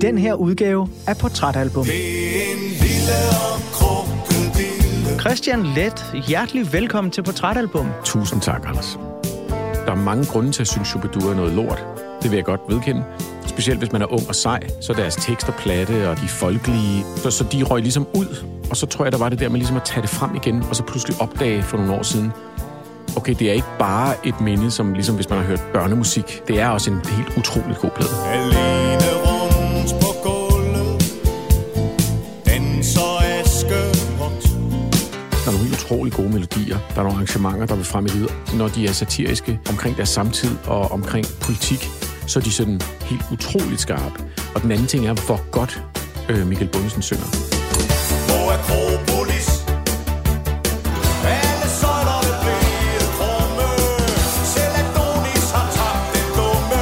den her udgave af Portrætalbum. Christian Let, hjertelig velkommen til Portrætalbum. Tusind tak, Anders. Der er mange grunde til at synes, Shubidua er noget lort. Det vil jeg godt vedkende. Specielt hvis man er ung og sej, så er deres tekster platte, og de folkelige, så, så de røg ligesom ud. Og så tror jeg, der var det der med ligesom at tage det frem igen, og så pludselig opdage for nogle år siden, okay, det er ikke bare et minde, som ligesom hvis man har hørt børnemusik. Det er også en helt utroligt god plade. Alene utrolig gode melodier. Der er nogle arrangementer, der vil frem i livet. Når de er satiriske omkring deres samtid og omkring politik, så er de sådan helt utroligt skarpe. Og den anden ting er, hvor godt øh, Michael Bundesen synger. Den dumme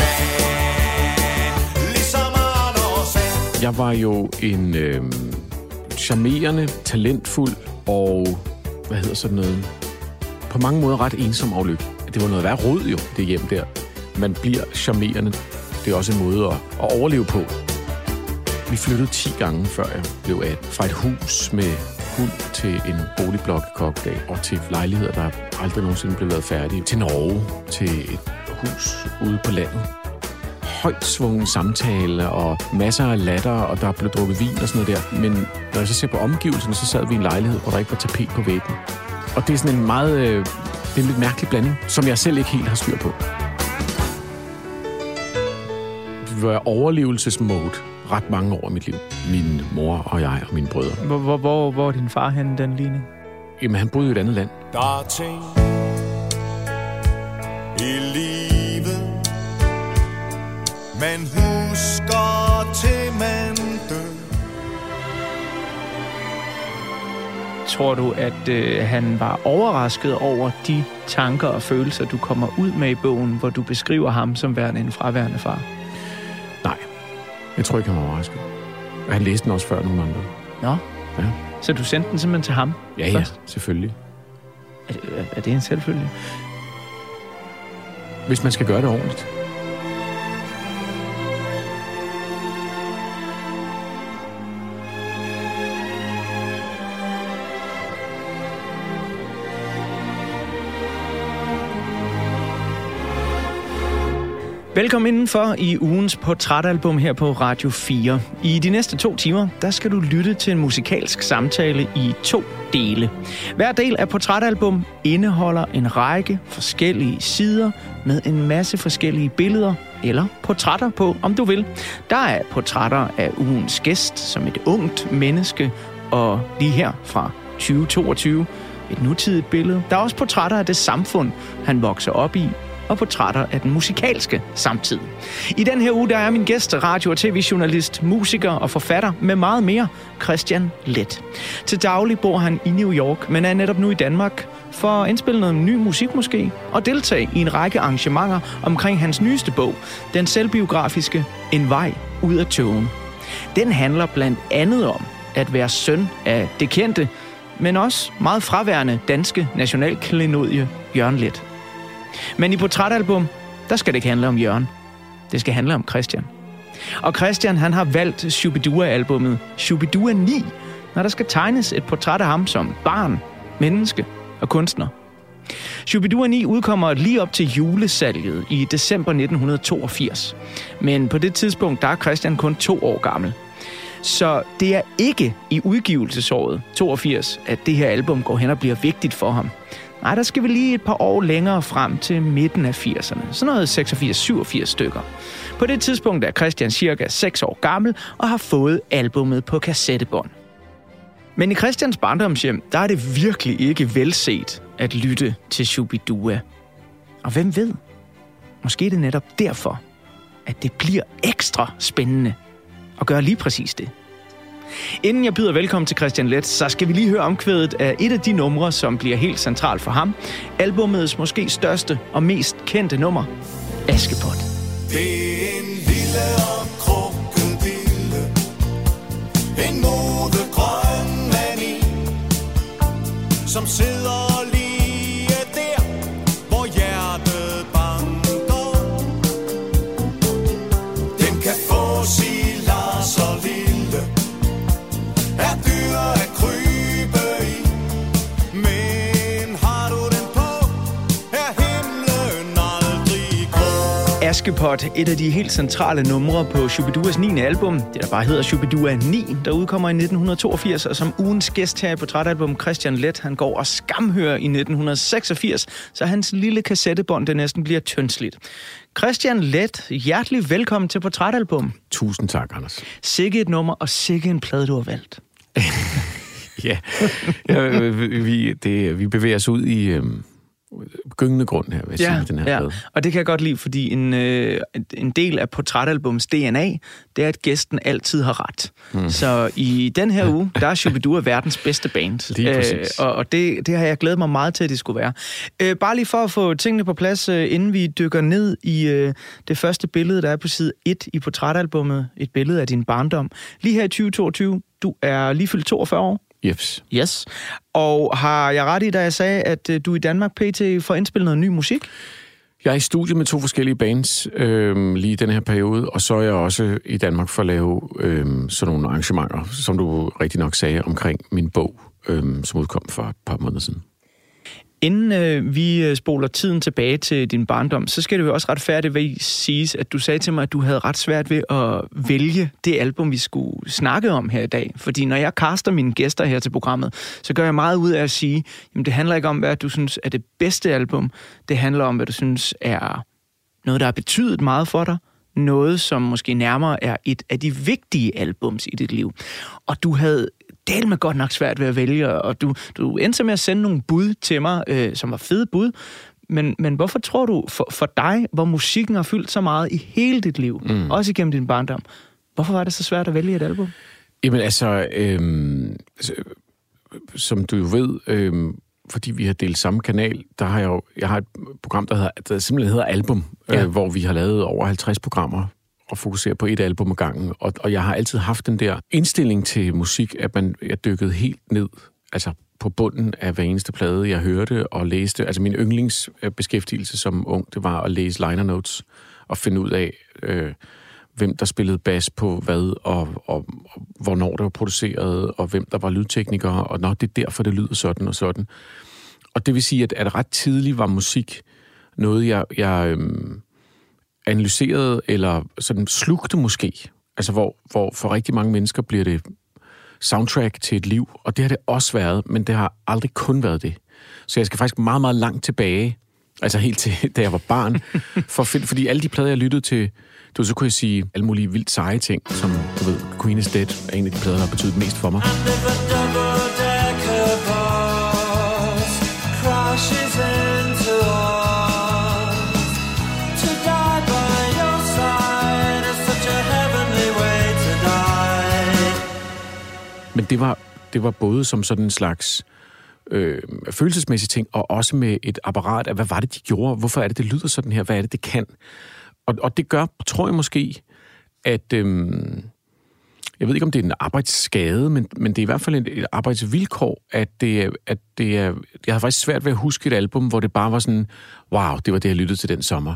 Men ligesom er Jeg var jo en øh, charmerende, talentfuld og, hvad hedder sådan noget, på mange måder ret ensom aflykke. Det var noget værd rod jo, det hjem der. Man bliver charmerende. Det er også en måde at, at overleve på. Vi flyttede 10 gange, før jeg blev af Fra et hus med hund til en boligblok i Kokkedal, og til lejligheder, der aldrig nogensinde blev lavet færdige. Til Norge, til et hus ude på landet højt svungen samtale og masser af latter, og der blev drukket vin og sådan noget der. Men når jeg så ser på omgivelserne, så sad vi i en lejlighed, hvor der ikke var tapet på væggen. Og det er sådan en meget... Øh, det er en lidt mærkelig blanding, som jeg selv ikke helt har styr på. Vi var overlevelsesmode ret mange år i mit liv. Min mor og jeg og mine brødre. Hvor, hvor, hvor, hvor er din far henne, den ligning? Jamen, han boede i et andet land. Der er ting Man husker til man dør Tror du, at øh, han var overrasket over de tanker og følelser, du kommer ud med i bogen, hvor du beskriver ham som værende en fraværende far? Nej, jeg tror ikke, han var overrasket. Og Han læste den også før nogle andre. Nå, Ja, så du sendte den simpelthen til ham ja, ja først? selvfølgelig. Er, det- er det en selvfølge? Hvis man skal gøre det ordentligt. Velkommen indenfor i ugens portrætalbum her på Radio 4. I de næste to timer, der skal du lytte til en musikalsk samtale i to dele. Hver del af portrætalbum indeholder en række forskellige sider med en masse forskellige billeder eller portrætter på, om du vil. Der er portrætter af ugens gæst som et ungt menneske, og lige her fra 2022 et nutidigt billede. Der er også portrætter af det samfund, han vokser op i, og portrætter af den musikalske samtid. I den her uge, der er min gæst, radio- og tv-journalist, musiker og forfatter med meget mere, Christian Let. Til daglig bor han i New York, men er netop nu i Danmark for at indspille noget ny musik måske, og deltage i en række arrangementer omkring hans nyeste bog, den selvbiografiske En vej ud af togen. Den handler blandt andet om at være søn af det kendte, men også meget fraværende danske nationalklenodie Jørgen Let. Men i portrætalbum, der skal det ikke handle om Jørgen. Det skal handle om Christian. Og Christian, han har valgt Shubidua-albummet Shubidua 9, når der skal tegnes et portræt af ham som barn, menneske og kunstner. Shubidua 9 udkommer lige op til julesalget i december 1982. Men på det tidspunkt, der er Christian kun to år gammel. Så det er ikke i udgivelsesåret 82, at det her album går hen og bliver vigtigt for ham. Nej, der skal vi lige et par år længere frem til midten af 80'erne. Sådan noget 86-87 stykker. På det tidspunkt er Christian cirka 6 år gammel og har fået albummet på kassettebånd. Men i Christians barndomshjem, der er det virkelig ikke velset at lytte til Shubidua. Og hvem ved? Måske er det netop derfor, at det bliver ekstra spændende at gøre lige præcis det. Inden jeg byder velkommen til Christian Let, så skal vi lige høre omkvædet af et af de numre, som bliver helt centralt for ham. Albumets måske største og mest kendte nummer, Askepot. Det er en lille og krokodille En modegrøn mand Som sidder Askepot, et af de helt centrale numre på Shubiduas 9. album, det der bare hedder Shubidua 9, der udkommer i 1982, og som ugens gæst her i portrætalbum Christian Let, han går og skamhører i 1986, så hans lille kassettebånd det næsten bliver tyndsligt. Christian Let, hjertelig velkommen til portrætalbum. Tusind tak, Anders. Sikke et nummer, og sikke en plade, du har valgt. Ja, ja vi, det, vi bevæger os ud i øhm, gyngende grund her, vil jeg sige, den her ja. plade. og det kan jeg godt lide, fordi en, øh, en del af portrætalbums DNA, det er, at gæsten altid har ret. Mm. Så i den her uge, der er Shubidua verdens bedste band. Øh, Lige præcis. og og det, det har jeg glædet mig meget til, at det skulle være. Øh, bare lige for at få tingene på plads, øh, inden vi dykker ned i øh, det første billede, der er på side 1 i portrætalbummet, et billede af din barndom. Lige her i 2022, du er lige fyldt 42 år. Jeps. Yes. Og har jeg ret i, da jeg sagde, at øh, du i Danmark pt. får indspillet noget ny musik? Jeg er i studiet med to forskellige bands øh, lige i den her periode, og så er jeg også i Danmark for at lave øh, sådan nogle arrangementer, som du rigtig nok sagde, omkring min bog, øh, som udkom for et par måneder siden. Inden øh, vi øh, spoler tiden tilbage til din barndom, så skal det jo også retfærdigvis siges, at du sagde til mig, at du havde ret svært ved at vælge det album, vi skulle snakke om her i dag. Fordi når jeg kaster mine gæster her til programmet, så gør jeg meget ud af at sige, jamen det handler ikke om, hvad du synes er det bedste album. Det handler om, hvad du synes er noget, der har betydet meget for dig. Noget, som måske nærmere er et af de vigtige albums i dit liv. Og du havde del med godt nok svært ved at vælge, og du, du endte med at sende nogle bud til mig, øh, som var fede bud. Men, men hvorfor tror du, for, for dig, hvor musikken har fyldt så meget i hele dit liv, mm. også igennem din barndom, hvorfor var det så svært at vælge et album? Jamen altså, øhm, altså, som du jo ved, øhm, fordi vi har delt samme kanal, der har jeg jo, jeg har et program, der, hedder, der simpelthen hedder Album, Ja. øh, hvor vi har lavet over 50 programmer og fokuserer på et album ad gangen. Og, og jeg har altid haft den der indstilling til musik, at man, jeg dykkede helt ned, altså på bunden af hver eneste plade, jeg hørte og læste. Altså min yndlingsbeskæftigelse som ung, det var at læse liner notes og finde ud af, øh, hvem der spillede bas på hvad, og, og, og hvornår det var produceret, og hvem der var lydteknikere, og nå, det er derfor, det lyder sådan og sådan. Og det vil sige, at, at ret tidligt var musik noget, jeg, jeg øhm, analyserede, eller sådan slugte måske. Altså, hvor, hvor for rigtig mange mennesker bliver det soundtrack til et liv, og det har det også været, men det har aldrig kun været det. Så jeg skal faktisk meget, meget langt tilbage, altså helt til, da jeg var barn, for at finde, fordi alle de plader, jeg lyttede til, du så kunne jeg sige alle mulige vildt seje ting, som, du ved, Queen is Dead er en af de plader, der har betydet mest for mig. Men det var, det var både som sådan en slags øh, følelsesmæssig ting, og også med et apparat af, hvad var det, de gjorde? Hvorfor er det, det lyder sådan her? Hvad er det, det kan? Og, og det gør, tror jeg måske, at... Øhm, jeg ved ikke, om det er en arbejdsskade, men, men det er i hvert fald et, et arbejdsvilkår, at det, at det er... Jeg har faktisk svært ved at huske et album, hvor det bare var sådan, wow, det var det, jeg lyttede til den sommer.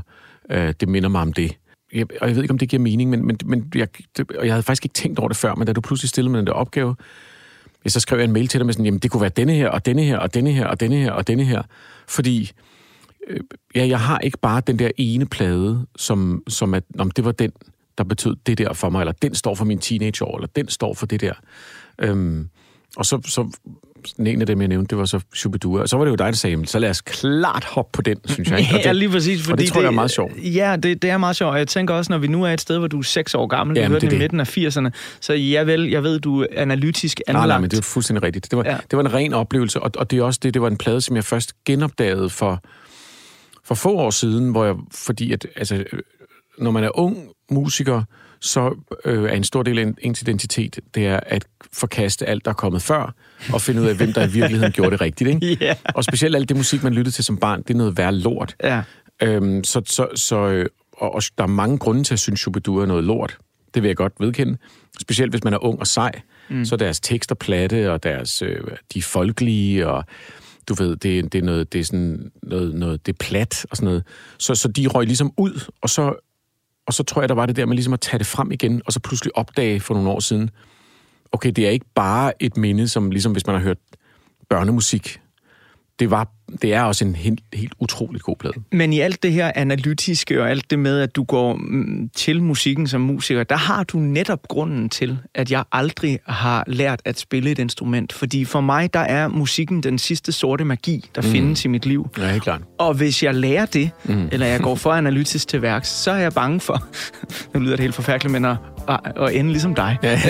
Øh, det minder mig om det. Jeg, og jeg ved ikke, om det giver mening, men, men, men jeg, det, og jeg havde faktisk ikke tænkt over det før, men da du pludselig stillede mig den der opgave, ja, så skrev jeg en mail til dig med sådan, jamen det kunne være denne her, og denne her, og denne her, og denne her, og denne her. Fordi ja, jeg har ikke bare den der ene plade, som, som at, om det var den, der betød det der for mig, eller den står for min teenageår, eller den står for det der. Øhm, og så, så en af dem, jeg nævnte, det var så Shubidua. Og så var det jo dig, der sagde, "Jamen, så lad os klart hoppe på den, synes jeg. ikke? Og Ja, lige præcis. Fordi og det tror jeg er meget sjovt. Ja, det, det er meget sjovt. Og jeg tænker også, når vi nu er et sted, hvor du er seks år gammel, Jamen, hørte det er den i midten af 80'erne, så ja vel, jeg ved, du er analytisk Nej, anlagt. nej, men det er fuldstændig rigtigt. Det var, ja. det var en ren oplevelse, og, og det er også det, det var en plade, som jeg først genopdagede for, for få år siden, hvor jeg, fordi at, altså, øh, når man er ung musiker, så øh, er en stor del af en- ens identitet, det er at forkaste alt, der er kommet før, og finde ud af, hvem der i virkeligheden gjorde det rigtigt. Ikke? Ja. Og specielt alt det musik, man lyttede til som barn, det er noget værre lort. Ja. Øhm, så, så, så, øh, og, og der er mange grunde til at synes, Shubidua er noget lort. Det vil jeg godt vedkende. Specielt hvis man er ung og sej. Mm. Så er deres tekster platte, og deres, øh, de folkelige, og du ved, det, det er noget, det er sådan noget, noget, det er plat og sådan noget. Så, så de røg ligesom ud, og så, og så tror jeg, der var det der med ligesom at tage det frem igen, og så pludselig opdage for nogle år siden, okay, det er ikke bare et minde, som ligesom hvis man har hørt børnemusik. Det var det er også en helt, helt utrolig god plade. Men i alt det her analytiske og alt det med, at du går mm, til musikken som musiker, der har du netop grunden til, at jeg aldrig har lært at spille et instrument. Fordi for mig, der er musikken den sidste sorte magi, der mm. findes i mit liv. Ja, helt klart. Og hvis jeg lærer det, mm. eller jeg går for analytisk til værks, så er jeg bange for, nu lyder det helt forfærdeligt, men at, at, ende ligesom dig. Ja,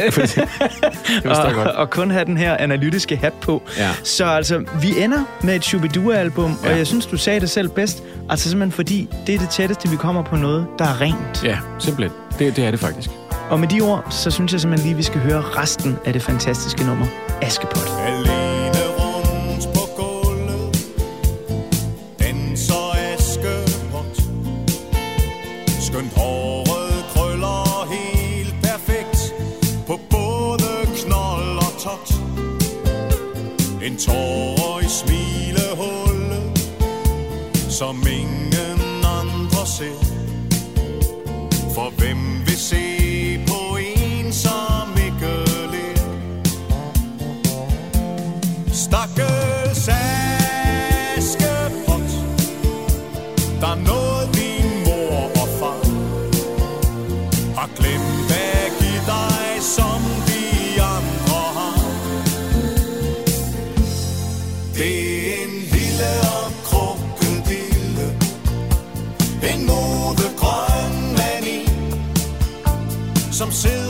det og, godt. og kun have den her analytiske hat på. Ja. Så altså, vi ender med et Shubidua-album, ja. Ja. og jeg synes, du sagde det selv bedst. Altså simpelthen fordi, det er det tætteste, vi kommer på noget, der er rent. Ja, simpelthen. Det, det er det faktisk. Og med de ord, så synes jeg simpelthen lige, vi skal høre resten af det fantastiske nummer, Askepot. Alene rundt Som Som sidder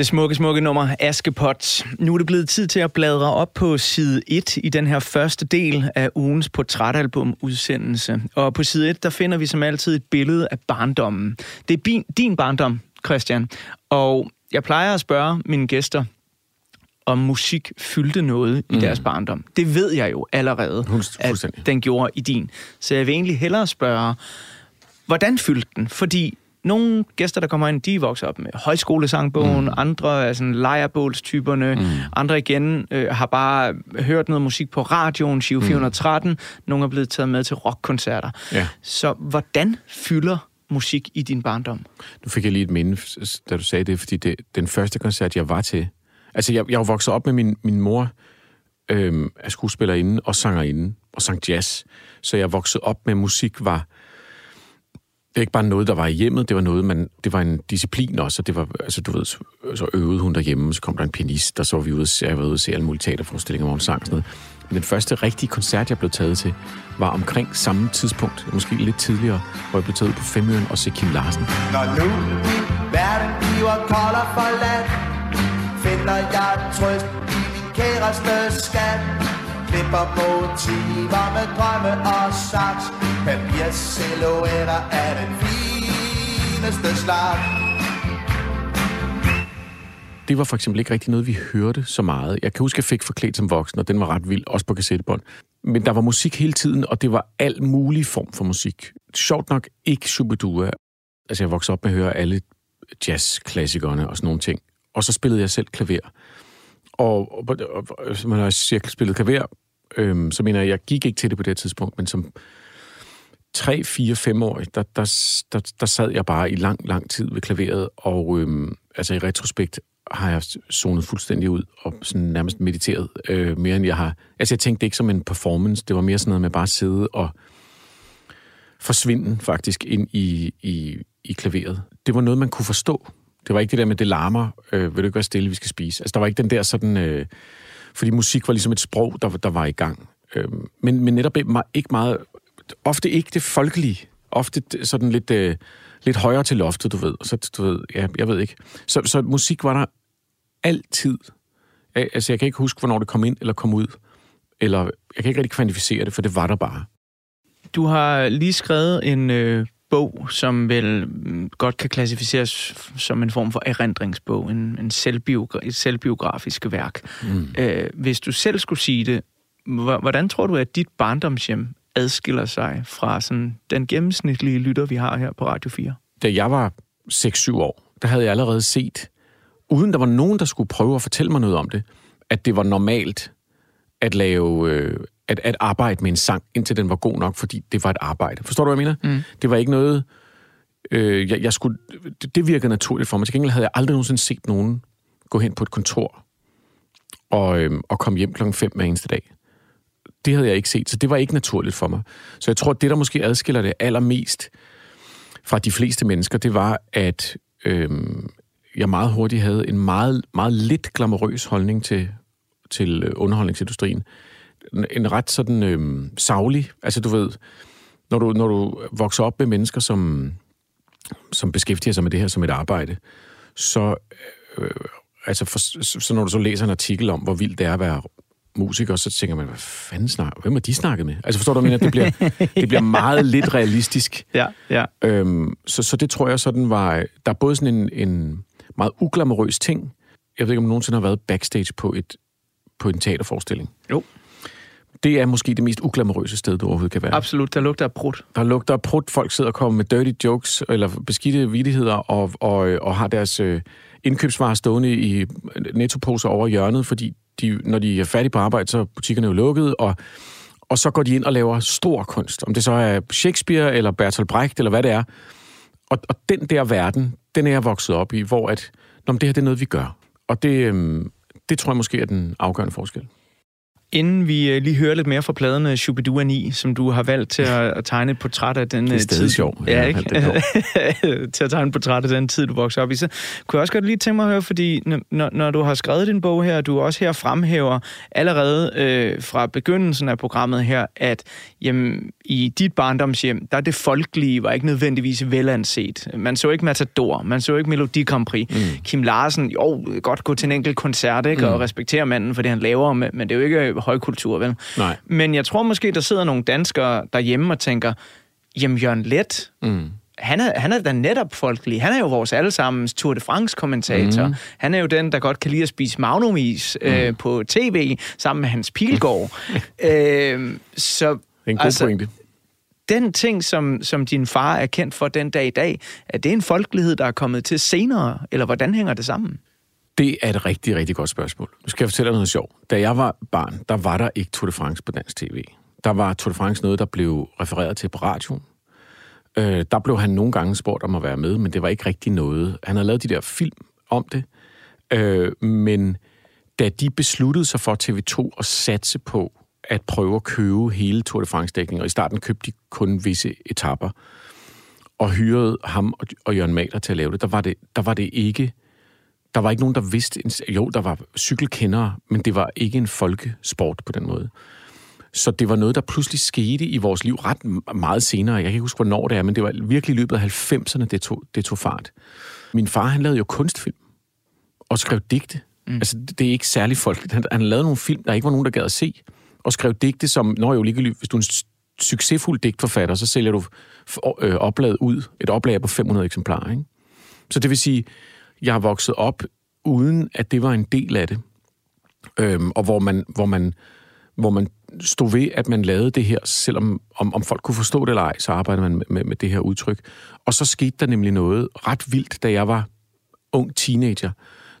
Det smukke, smukke nummer Askepot. Nu er det blevet tid til at bladre op på side 1 i den her første del af ugens portrætalbum-udsendelse. Og på side 1, der finder vi som altid et billede af barndommen. Det er bin, din barndom, Christian. Og jeg plejer at spørge mine gæster, om musik fyldte noget i deres barndom. Det ved jeg jo allerede, at den gjorde i din. Så jeg vil egentlig hellere spørge, hvordan fyldte den? Fordi nogle gæster, der kommer ind, de vokser op med højskolesangbogen, mm. andre er sådan lejrebålstyperne, mm. andre igen øh, har bare hørt noget musik på radioen, Shiv 413, mm. nogle er blevet taget med til rockkoncerter. Ja. Så hvordan fylder musik i din barndom? Nu fik jeg lige et minde, da du sagde det, fordi det, den første koncert, jeg var til... Altså, jeg, jeg var vokset op med min, min mor, øh, er skuespillerinde og sangerinde, og sang jazz. Så jeg voksede op med musik, var... Det er ikke bare noget, der var i hjemmet, det var noget, man, det var en disciplin også, og det var, altså du ved, så, så øvede hun derhjemme, så kom der en pianist, der så var vi ude, jeg var ude og se alle mulige teaterforestillinger, hvor hun sang sådan noget. Men den første rigtige koncert, jeg blev taget til, var omkring samme tidspunkt, måske lidt tidligere, hvor jeg blev taget på Femøren og se Kim Larsen. Når nu verden bliver kold og forladt Finder jeg trøst i min kæreste skat Klipper motiver med drømme og saks Papirsilhuetter er den fineste slags det var for eksempel ikke rigtig noget, vi hørte så meget. Jeg kan huske, at jeg fik forklædt som voksen, og den var ret vild, også på kassettebånd. Men der var musik hele tiden, og det var al mulig form for musik. Sjovt nok ikke Shubidua. Altså, jeg voksede op med at høre alle jazzklassikerne og sådan nogle ting. Og så spillede jeg selv klaver. Og, og, og, og når jeg siger, jeg spillede klaver, øhm, så mener jeg, jeg gik ikke til det på det her tidspunkt, men som 3, 4, 5 år, der, der, der, der sad jeg bare i lang, lang tid ved klaveret, og øhm, altså i retrospekt har jeg zonet fuldstændig ud og sådan nærmest mediteret øh, mere end jeg har. Altså jeg tænkte ikke som en performance, det var mere sådan noget med bare at sidde og forsvinde faktisk ind i, i, i klaveret. Det var noget, man kunne forstå. Det var ikke det der med, det larmer, øh, vil du ikke være stille, vi skal spise. Altså der var ikke den der sådan... Øh, fordi musik var ligesom et sprog, der, der var i gang. Øh, men, men netop ikke meget- Ofte ikke det folkelige. Ofte sådan lidt, øh, lidt højere til loftet, du ved. Så, du ved ja, jeg ved ikke. Så, så musik var der altid. Altså, jeg kan ikke huske, hvornår det kom ind eller kom ud. Eller, jeg kan ikke rigtig kvantificere det, for det var der bare. Du har lige skrevet en øh, bog, som vel mm, godt kan klassificeres som en form for erindringsbog, en, en selvbiogra- et selvbiografisk værk. Mm. Øh, hvis du selv skulle sige det, hvor- hvordan tror du, at dit barndomshjem adskiller sig fra sådan, den gennemsnitlige lytter, vi har her på Radio 4? da jeg var 6-7 år, der havde jeg allerede set, uden der var nogen, der skulle prøve at fortælle mig noget om det, at det var normalt at lave, øh, at, at arbejde med en sang, indtil den var god nok, fordi det var et arbejde. Forstår du, hvad jeg mener? Mm. Det var ikke noget, øh, jeg, jeg skulle, det, det virkede naturligt for mig. Til gengæld havde jeg aldrig nogensinde set nogen gå hen på et kontor og, øh, og komme hjem klokken 5 hver eneste dag. Det havde jeg ikke set, så det var ikke naturligt for mig. Så jeg tror, det, der måske adskiller det allermest, fra de fleste mennesker, det var, at øhm, jeg meget hurtigt havde en meget, meget lidt glamourøs holdning til, til øh, underholdningsindustrien. En, ret sådan øhm, savlig, altså du ved, når du, når du vokser op med mennesker, som, som beskæftiger sig med det her som et arbejde, så, øh, altså for, så, så når du så læser en artikel om, hvor vildt det er at være musiker, så tænker man, hvad fanden snakker, hvem har de snakket med? Altså forstår du, mener? Det bliver, det bliver meget lidt realistisk. Ja, ja. Øhm, så, så det tror jeg sådan var... Der er både sådan en, en meget uglamorøs ting. Jeg ved ikke, om nogen nogensinde har været backstage på, et, på en teaterforestilling. Jo, Det er måske det mest uglamorøse sted, du overhovedet kan være. absolut. Der lugter af brudt. Der lugter af prut, folk sidder og kommer med dirty jokes, eller beskidte vidigheder, og, og, og har deres øh, indkøbsvarer stående i nettoposer over hjørnet, fordi de, når de er færdige på arbejde, så er butikkerne jo lukket, og, og så går de ind og laver stor kunst. Om det så er Shakespeare, eller Bertolt Brecht, eller hvad det er. Og, og den der verden, den er jeg vokset op i, hvor at, Nå, men det her det er noget, vi gør. Og det, øhm, det tror jeg måske er den afgørende forskel. Inden vi øh, lige hører lidt mere fra pladerne Shubidua 9, som du har valgt til at, tegne et portræt af den Det er øh, stadig tid. sjovt. Ja, ikke? til at tegne et portræt af den tid, du voksede op i. Så kunne jeg også godt lige tænke mig at høre, fordi når, når du har skrevet din bog her, du også her fremhæver allerede øh, fra begyndelsen af programmet her, at jamen, i dit barndomshjem, der er det folkelige var ikke nødvendigvis velanset. Man så ikke Matador, man så ikke Melodi Grand Prix. Mm. Kim Larsen, jo, godt gå til en enkelt koncert, ikke? Mm. Og respektere manden for det, han laver, men, men det er jo ikke højkultur, vel? Nej. Men jeg tror måske, der sidder nogle danskere derhjemme og tænker, jamen Jørgen Let, Mm. han er, han er da netop folkelig. Han er jo vores allesammens Tour de France-kommentator. Mm. Han er jo den, der godt kan lide at spise magnumis mm. øh, på tv sammen med Hans Pilgaard. øh, så Det er en god altså, pointe den ting, som, som din far er kendt for den dag i dag, er det en folkelighed, der er kommet til senere, eller hvordan hænger det sammen? Det er et rigtig, rigtig godt spørgsmål. Nu skal jeg fortælle dig noget sjovt. Da jeg var barn, der var der ikke Tour de France på dansk tv. Der var Tour de France noget, der blev refereret til på radioen. Øh, der blev han nogle gange spurgt om at være med, men det var ikke rigtig noget. Han havde lavet de der film om det, øh, men da de besluttede sig for TV2 at satse på at prøve at købe hele Tour de France-dækningen, og i starten købte de kun visse etapper, og hyrede ham og, og Jørgen Maler til at lave det, der var det, der var det ikke... Der var ikke nogen, der vidste... Jo, der var cykelkendere, men det var ikke en folkesport på den måde. Så det var noget, der pludselig skete i vores liv ret meget senere. Jeg kan ikke huske, hvornår det er, men det var virkelig i løbet af 90'erne, det tog, det tog fart. Min far, han lavede jo kunstfilm og skrev digte. Mm. Altså, det er ikke særlig folkeligt. Han, han lavede nogle film, der ikke var nogen, der gad at se, og skrev digte, som, når jo ligegyldigt, hvis du er en succesfuld digtforfatter, så sælger du øh, oplaget ud, et oplag på 500 eksemplarer. Ikke? Så det vil sige, jeg har vokset op, uden at det var en del af det. Øhm, og hvor man, hvor, man, hvor man stod ved, at man lavede det her, selvom om, om folk kunne forstå det eller ej, så arbejdede man med, med, med det her udtryk. Og så skete der nemlig noget ret vildt, da jeg var ung teenager,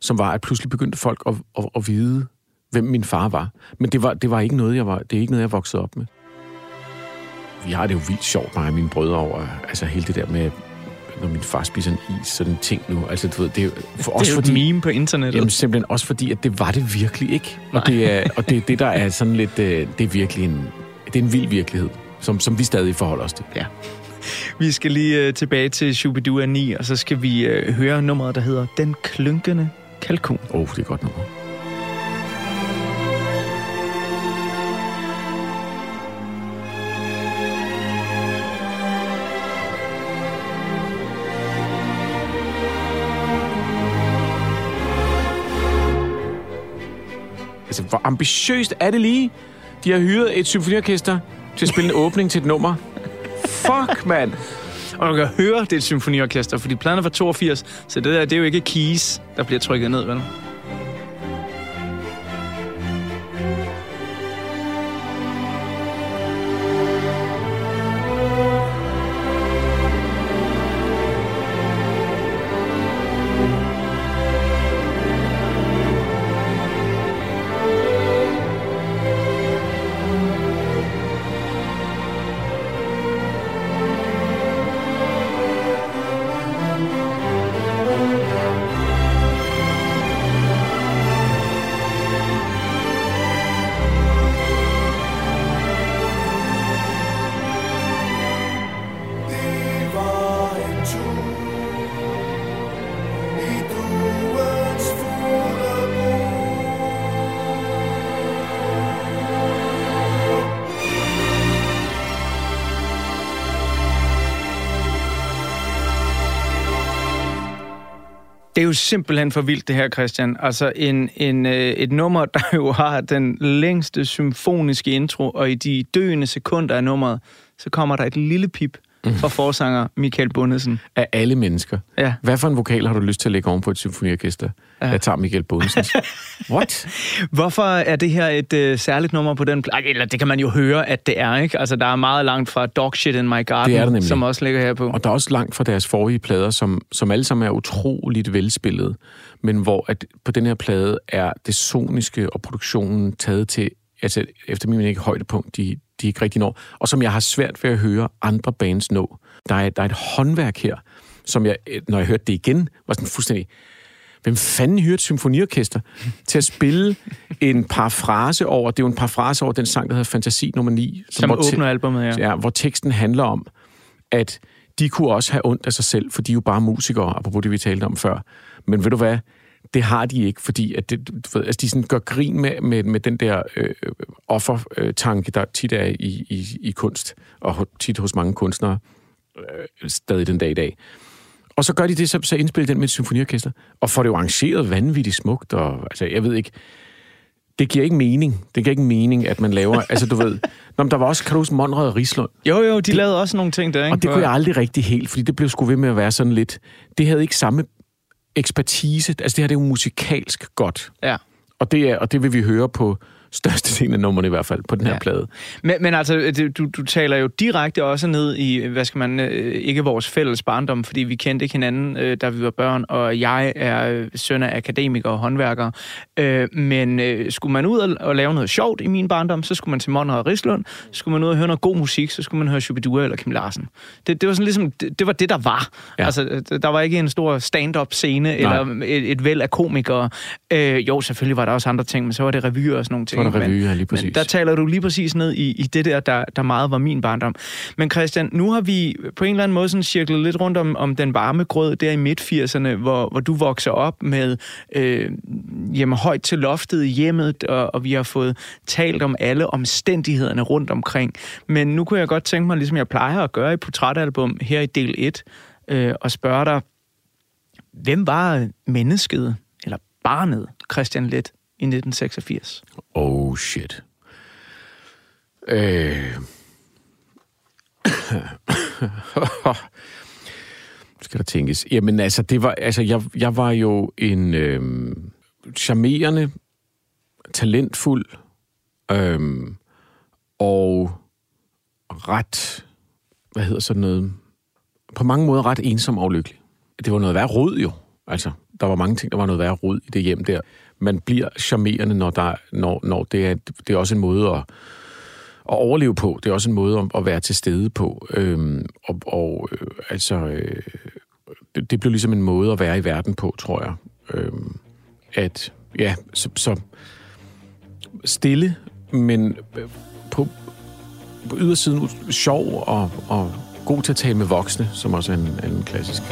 som var, at pludselig begyndte folk at, at, at vide, hvem min far var. Men det var, det var ikke noget, jeg var, det er ikke noget, jeg voksede op med. Vi har det jo vildt sjovt, mig og mine brødre over, altså hele det der med, når min far spiser en is, sådan en ting nu. Altså, du ved, det er for det er jo fordi, meme på internettet. Jamen simpelthen også fordi, at det var det virkelig ikke. Og det er, og det, er det, der er sådan lidt, øh, det er virkelig en, det er en vild virkelighed, som, som vi stadig forholder os til. Ja. Vi skal lige uh, tilbage til Shubidua 9, og så skal vi uh, høre nummeret, der hedder Den Klynkende Kalkun. Åh, oh, det er godt nummer. Altså, hvor ambitiøst er det lige? De har hyret et symfoniorkester til at spille en åbning til et nummer. Fuck, mand! Og du kan høre, det er et symfoniorkester, fordi pladen er fra 82, så det der, det er jo ikke keys, der bliver trykket ned, vel? Det er jo simpelthen for vildt, det her, Christian. Altså en, en, øh, et nummer, der jo har den længste symfoniske intro, og i de døende sekunder af nummeret, så kommer der et lille pip fra forsanger Michael Bundesen. Af alle mennesker. Ja. Hvad for en vokal har du lyst til at lægge oven på et symfoniorkester? Ja. Jeg tager Michael Bundesens. What? Hvorfor er det her et øh, særligt nummer på den plade? Eller det kan man jo høre, at det er, ikke? Altså, der er meget langt fra Dog Shit in My Garden, Det er nemlig. som også ligger her på. Og der er også langt fra deres forrige plader, som, som alle sammen er utroligt velspillet, men hvor at på den her plade er det soniske og produktionen taget til, altså efter min mening ikke højdepunkt, de, de ikke rigtig når, og som jeg har svært ved at høre andre bands nå. Der er, der er et håndværk her, som jeg, når jeg hørte det igen, var sådan fuldstændig, hvem fanden hørte et symfoniorkester til at spille en parafrase over, det er jo en parafrase over den sang, der hedder Fantasi nummer 9. Som te- åbner albumet, ja. ja, hvor teksten handler om, at de kunne også have ondt af sig selv, for de er jo bare musikere, apropos det, vi talte om før. Men ved du hvad? Det har de ikke, fordi at det, du ved, altså de sådan gør grin med, med, med den der øh, offertanke, der tit er i, i, i kunst, og tit hos mange kunstnere, øh, stadig den dag i dag. Og så gør de det, så, så indspiller de den med et symfoniorkester, og får det jo arrangeret vanvittigt smukt, og altså, jeg ved ikke, det giver ikke mening. Det giver ikke mening, at man laver... altså, du ved... Nå, men der var også, kan du huske, Monrad og Rislund? Jo, jo, de lavede også nogle ting der, ikke? Og det kunne jeg aldrig rigtig helt, fordi det blev sgu ved med at være sådan lidt... Det havde ikke samme ekspertise. Altså, det her det er jo musikalsk godt. Ja. Og det, er, og det vil vi høre på største af nummerne i hvert fald på den her Ja. plade. Men, men altså, det- du, du taler jo direkte også ned i, hvad skal man, øh, ikke vores fælles barndom, fordi vi kendte ikke hinanden, øh, da vi var børn, og jeg er øh, søn af akademikere og håndværkere. Øh, men øh, skulle man ud og, lave noget sjovt i min barndom, så skulle man til Monrad og Rislund. Skulle man ud og høre noget god musik, så skulle man høre Shubidua eller Kim Larsen. Det, det var sådan ligesom, det, det var det, der var. Ja. Altså, øh, der var ikke en stor stand-up scene, eller et, et væld af komikere. Øh, jo, selvfølgelig var der også andre ting, men så var det revyer og sådan nogle ting. Var der Men- revyer, lige Men præcis. der taler du lige præcis ned i, i det der, der, der meget var min barndom. Men Christian, nu har vi på en eller anden måde sådan cirklet lidt rundt om, om den varme grød der i midt-80'erne, hvor, hvor du vokser op med øh, hjemme højt til loftet i hjemmet, og, og vi har fået talt om alle omstændighederne rundt omkring. Men nu kunne jeg godt tænke mig, ligesom jeg plejer at gøre i portrætalbum her i del 1, øh, og spørge dig, hvem var mennesket, eller barnet, Christian Let, i 1986? Oh shit. Øh. skal der tænkes. Jamen altså, det var, altså jeg, jeg var jo en øh, charmerende, talentfuld øh, og ret, hvad hedder sådan noget, på mange måder ret ensom og lykkelig. Det var noget værre rod jo. Altså, der var mange ting, der var noget værre rod i det hjem der. Man bliver charmerende, når, der, når, når det, er, det er også en måde at, at overleve på. Det er også en måde at, at være til stede på. Øhm, og og øh, altså, øh, det, det blev ligesom en måde at være i verden på, tror jeg. Øhm, at, ja, så, så stille, men på, på ydersiden sjov og, og god til at tale med voksne, som også er en, en klassisk.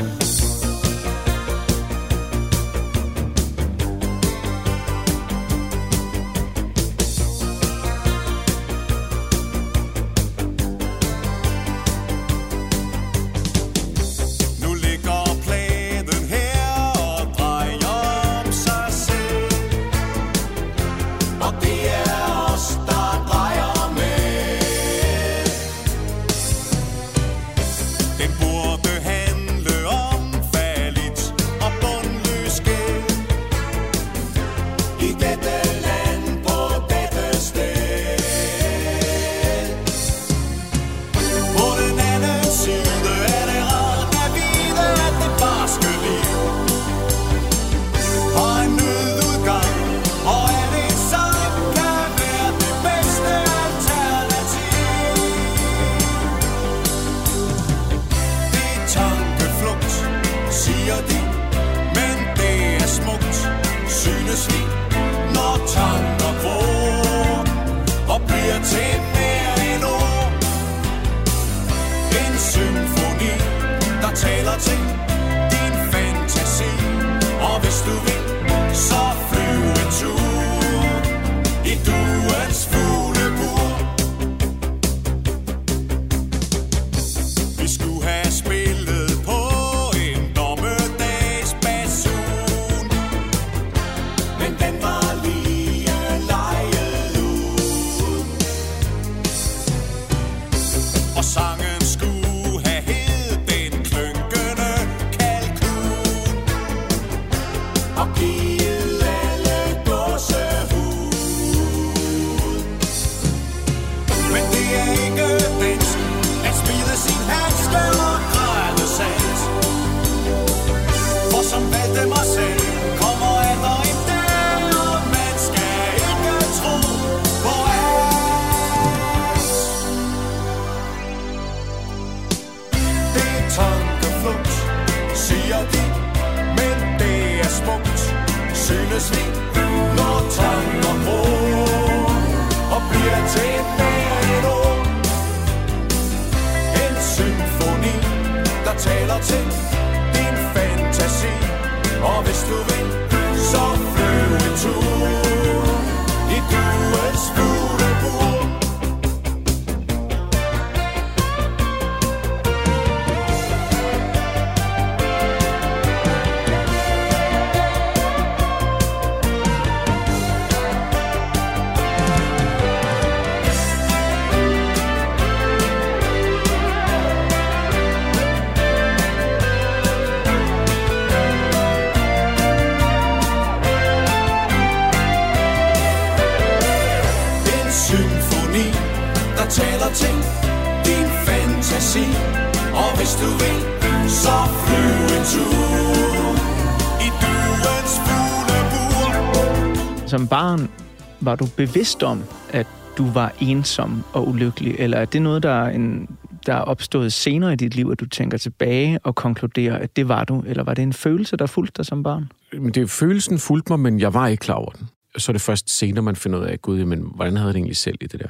Var du bevidst om, at du var ensom og ulykkelig? Eller er det noget, der er, en, der er opstået senere i dit liv, at du tænker tilbage og konkluderer, at det var du? Eller var det en følelse, der fulgte dig som barn? Men det følelsen fulgte mig, men jeg var ikke klar over den. Så er det først senere, man finder ud af, gud, men hvordan havde jeg det egentlig selv i det der?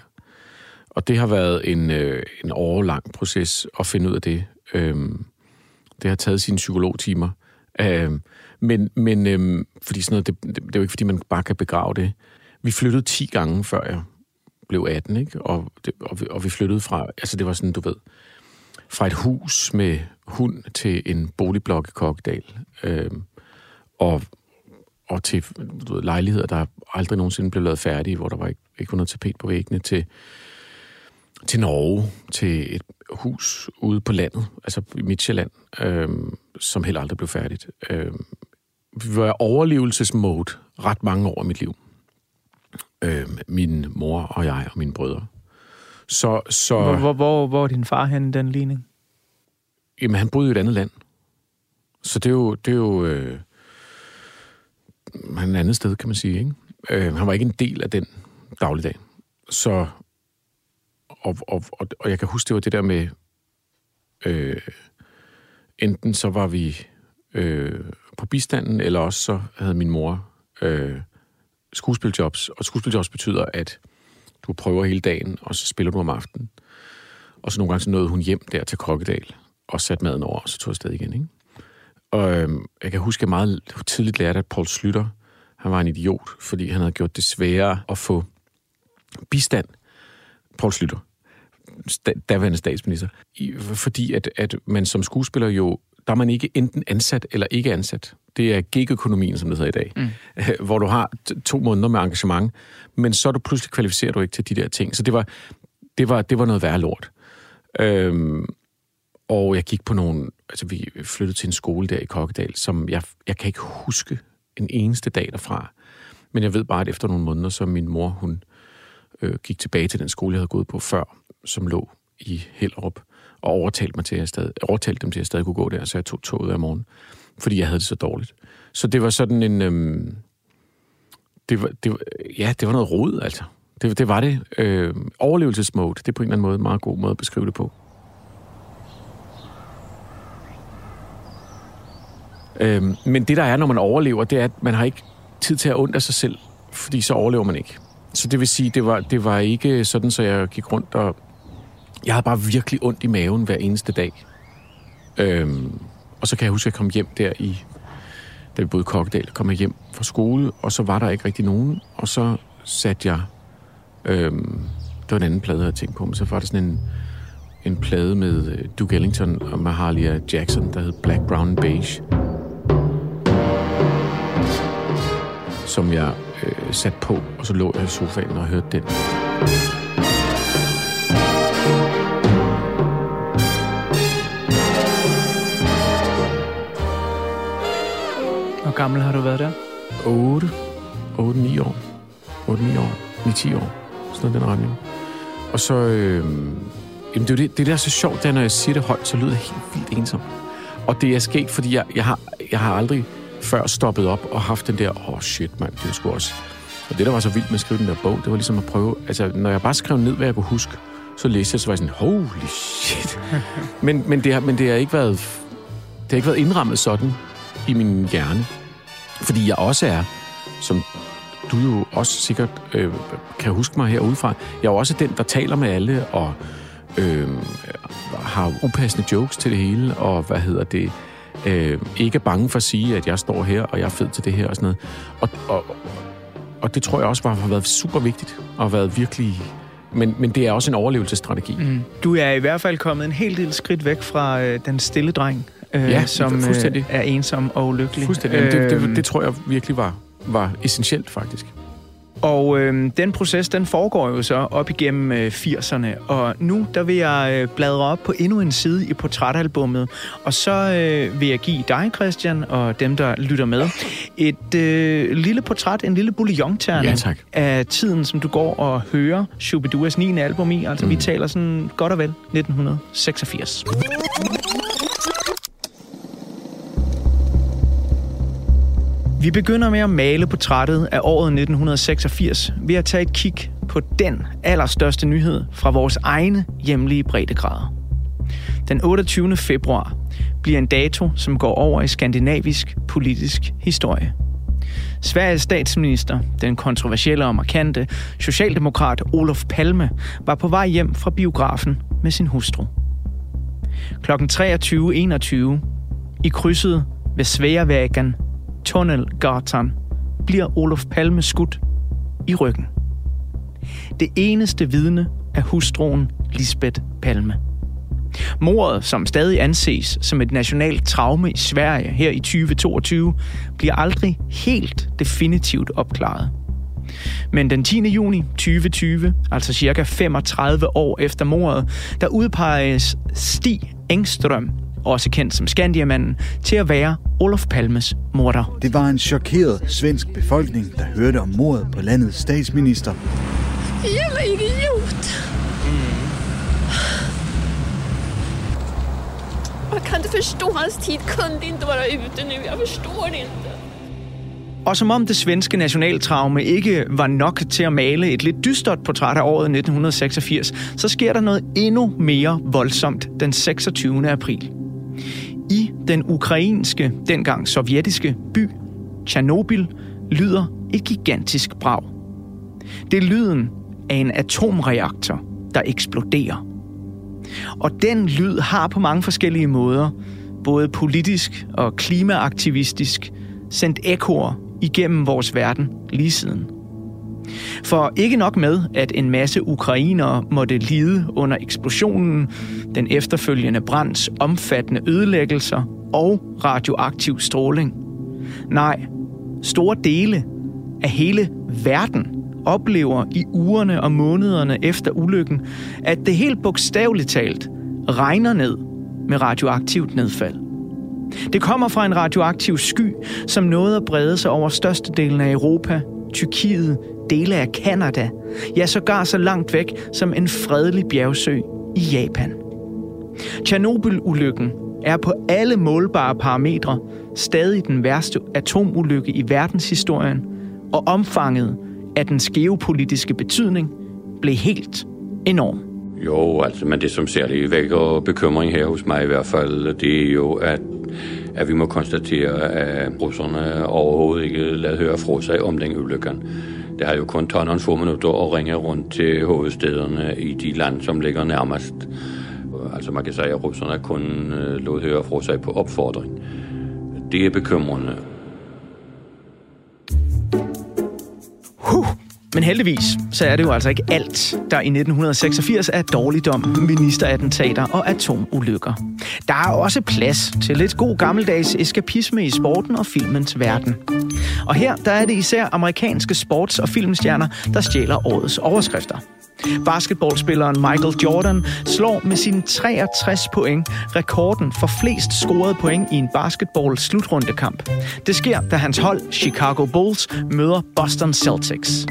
Og det har været en, øh, en årlang proces at finde ud af det. Øhm, det har taget sine psykologtimer. Øhm, men men øhm, fordi sådan noget, det, det, det er jo ikke, fordi man bare kan begrave det. Vi flyttede 10 gange, før jeg blev 18, ikke? Og, det, og, vi, og vi flyttede fra, altså det var sådan, du ved, fra et hus med hund til en boligblok i Kokkedal. øh, og, og til du ved, lejligheder, der aldrig nogensinde blev lavet færdige, hvor der var ikke, ikke var noget tapet på væggene, til, til Norge, til et hus ude på landet, altså i Midtjylland, øh, som heller aldrig blev færdigt. Øh, vi var overlevelsesmode ret mange år i mit liv. Øhm, min mor og jeg og mine brødre. Så, så Hvor, hvor, hvor, hvor er din far henne, den ligning? jamen, han boede i et andet land. Så det er jo, det er jo øh, han er et andet sted, kan man sige. Ikke? Øh, han var ikke en del af den dagligdag. Så, og, og, og, og jeg kan huske, det var det der med, øh, enten så var vi øh, på bistanden, eller også så havde min mor øh, skuespiljobs. Og skuespiljobs betyder, at du prøver hele dagen, og så spiller du om aftenen. Og så nogle gange så nåede hun hjem der til Kokkedal, og satte maden over, og så tog jeg afsted igen. Ikke? Og øhm, jeg kan huske, at jeg meget tidligt lærte, at Paul Slytter, han var en idiot, fordi han havde gjort det sværere at få bistand. Paul Slytter, sta- daværende statsminister. I, fordi at, at man som skuespiller jo, der er man ikke enten ansat eller ikke ansat. Det er gig-økonomien, som det hedder i dag. Mm. Hvor du har to måneder med engagement, men så er du pludselig kvalificerer du ikke til de der ting. Så det var, det var, det var noget værre lort. Øhm, og jeg gik på nogle... Altså, vi flyttede til en skole der i Kokkedal, som jeg, jeg kan ikke huske en eneste dag derfra. Men jeg ved bare, at efter nogle måneder, så min mor, hun øh, gik tilbage til den skole, jeg havde gået på før, som lå i Hellerup, og overtalte, mig til, at jeg stadig, overtalte dem til, at jeg stadig kunne gå der, så jeg tog toget hver morgen, fordi jeg havde det så dårligt. Så det var sådan en... Øhm, det var, det var, ja, det var noget rod, altså. Det, det var det. Øh, overlevelsesmode, det er på en eller anden måde en meget god måde at beskrive det på. Øh, men det, der er, når man overlever, det er, at man har ikke tid til at undre sig selv, fordi så overlever man ikke. Så det vil sige, det var, det var ikke sådan, så jeg gik rundt og... Jeg havde bare virkelig ondt i maven hver eneste dag. Øhm, og så kan jeg huske, at jeg kom hjem der i... Da vi boede i Kokkedal, kom jeg hjem fra skole, og så var der ikke rigtig nogen. Og så satte jeg... Øhm, det var en anden plade, jeg tænkte på, men så var der sådan en, en plade med øh, Duke Ellington og Mahalia Jackson, der hed Black, Brown and Beige. som jeg øh, satte på, og så lå jeg i sofaen og hørte den. Gammel har du været der? 8, 8-9 år. 8-9 år. 9-10 år. Sådan noget den retning. Og så... Øh, jamen det, er det, det der er så sjovt, det er, når jeg siger det højt, så lyder det helt vildt ensomt. Og det er sket, fordi jeg, jeg, har, jeg har aldrig før stoppet op og haft den der, åh oh shit mand, det er sgu også... Og det, der var så vildt med at skrive den der bog, det var ligesom at prøve... Altså, når jeg bare skrev ned, hvad jeg kunne huske, så læste jeg, så var jeg sådan, holy shit. men, men, det har, men det har ikke været... Det har ikke været indrammet sådan i min hjerne. Fordi jeg også er, som du jo også sikkert øh, kan huske mig herudefra, jeg er jo også den, der taler med alle, og øh, har upassende jokes til det hele, og hvad hedder det, øh, ikke er bange for at sige, at jeg står her, og jeg er fed til det her og sådan noget. Og, og, og det tror jeg også bare har været super vigtigt, og været virkelig... Men, men det er også en overlevelsesstrategi. Mm. Du er i hvert fald kommet en hel del skridt væk fra øh, den stille dreng, øh, Ja, som øh, er ensom og ulykkelig. Fuldstændig. Jamen, det, Øhm, det, det tror jeg virkelig var, var essentielt, faktisk. Og øh, den proces, den foregår jo så op igennem øh, 80'erne. Og nu, der vil jeg øh, bladre op på endnu en side i portrætalbummet. Og så øh, vil jeg give dig, Christian, og dem, der lytter med, et øh, lille portræt, en lille bouillon-terne Ja, tak. af tiden, som du går og hører Shubiduas 9. album i. Altså, mm. vi taler sådan godt og vel 1986. Vi begynder med at male portrættet af året 1986 ved at tage et kig på den allerstørste nyhed fra vores egne hjemlige breddegrader. Den 28. februar bliver en dato, som går over i skandinavisk politisk historie. Sveriges statsminister, den kontroversielle og markante socialdemokrat Olof Palme, var på vej hjem fra biografen med sin hustru. Klokken 23.21 i krydset ved Sveavägen Tunnelgatan bliver Olof Palme skudt i ryggen. Det eneste vidne er hustruen Lisbeth Palme. Mordet, som stadig anses som et nationalt traume i Sverige her i 2022, bliver aldrig helt definitivt opklaret. Men den 10. juni 2020, altså cirka 35 år efter mordet, der udpeges Stig Engstrøm, også kendt som Skandiamanden, til at være Olof Palmes morder. Det var en chokeret svensk befolkning, der hørte om mordet på landets statsminister. Jävla idiot! Jag kan inte förstå, hans tid kunde inte vara ute nu. Jag förstår det inte. Og som om det svenske nationaltraume ikke var nok til at male et lidt dystert portræt af året 1986, så sker der noget endnu mere voldsomt den 26. april. I den ukrainske, dengang sovjetiske by, Tjernobyl, lyder et gigantisk brag. Det er lyden af en atomreaktor, der eksploderer. Og den lyd har på mange forskellige måder, både politisk og klimaaktivistisk, sendt ekoer igennem vores verden lige siden. For ikke nok med, at en masse ukrainere måtte lide under eksplosionen, den efterfølgende brands omfattende ødelæggelser og radioaktiv stråling. Nej, store dele af hele verden oplever i ugerne og månederne efter ulykken, at det helt bogstaveligt talt regner ned med radioaktivt nedfald. Det kommer fra en radioaktiv sky, som nåede at brede sig over størstedelen af Europa, Tyrkiet, dele af Kanada, ja sågar så langt væk som en fredelig bjergsø i Japan. Tjernobyl-ulykken er på alle målbare parametre stadig den værste atomulykke i verdenshistorien, og omfanget af dens geopolitiske betydning blev helt enorm. Jo, altså, men det som særligt vækker bekymring her hos mig i hvert fald, det er jo, at, at vi må konstatere, at russerne overhovedet ikke lader høre fra sig om den ulykken. Det har jo kun taget nogle få minutter at ringe rundt til hovedstederne i de lande, som ligger nærmest. Altså man kan sige, at russerne kun øh, lod høre fra sig på opfordring. Det er bekymrende. Men heldigvis, så er det jo altså ikke alt, der i 1986 er dårligdom, ministerattentater og atomulykker. Der er også plads til lidt god gammeldags eskapisme i sporten og filmens verden. Og her der er det især amerikanske sports- og filmstjerner, der stjæler årets overskrifter. Basketballspilleren Michael Jordan slår med sine 63 point rekorden for flest scorede point i en basketball slutrundekamp. Det sker, da hans hold Chicago Bulls møder Boston Celtics.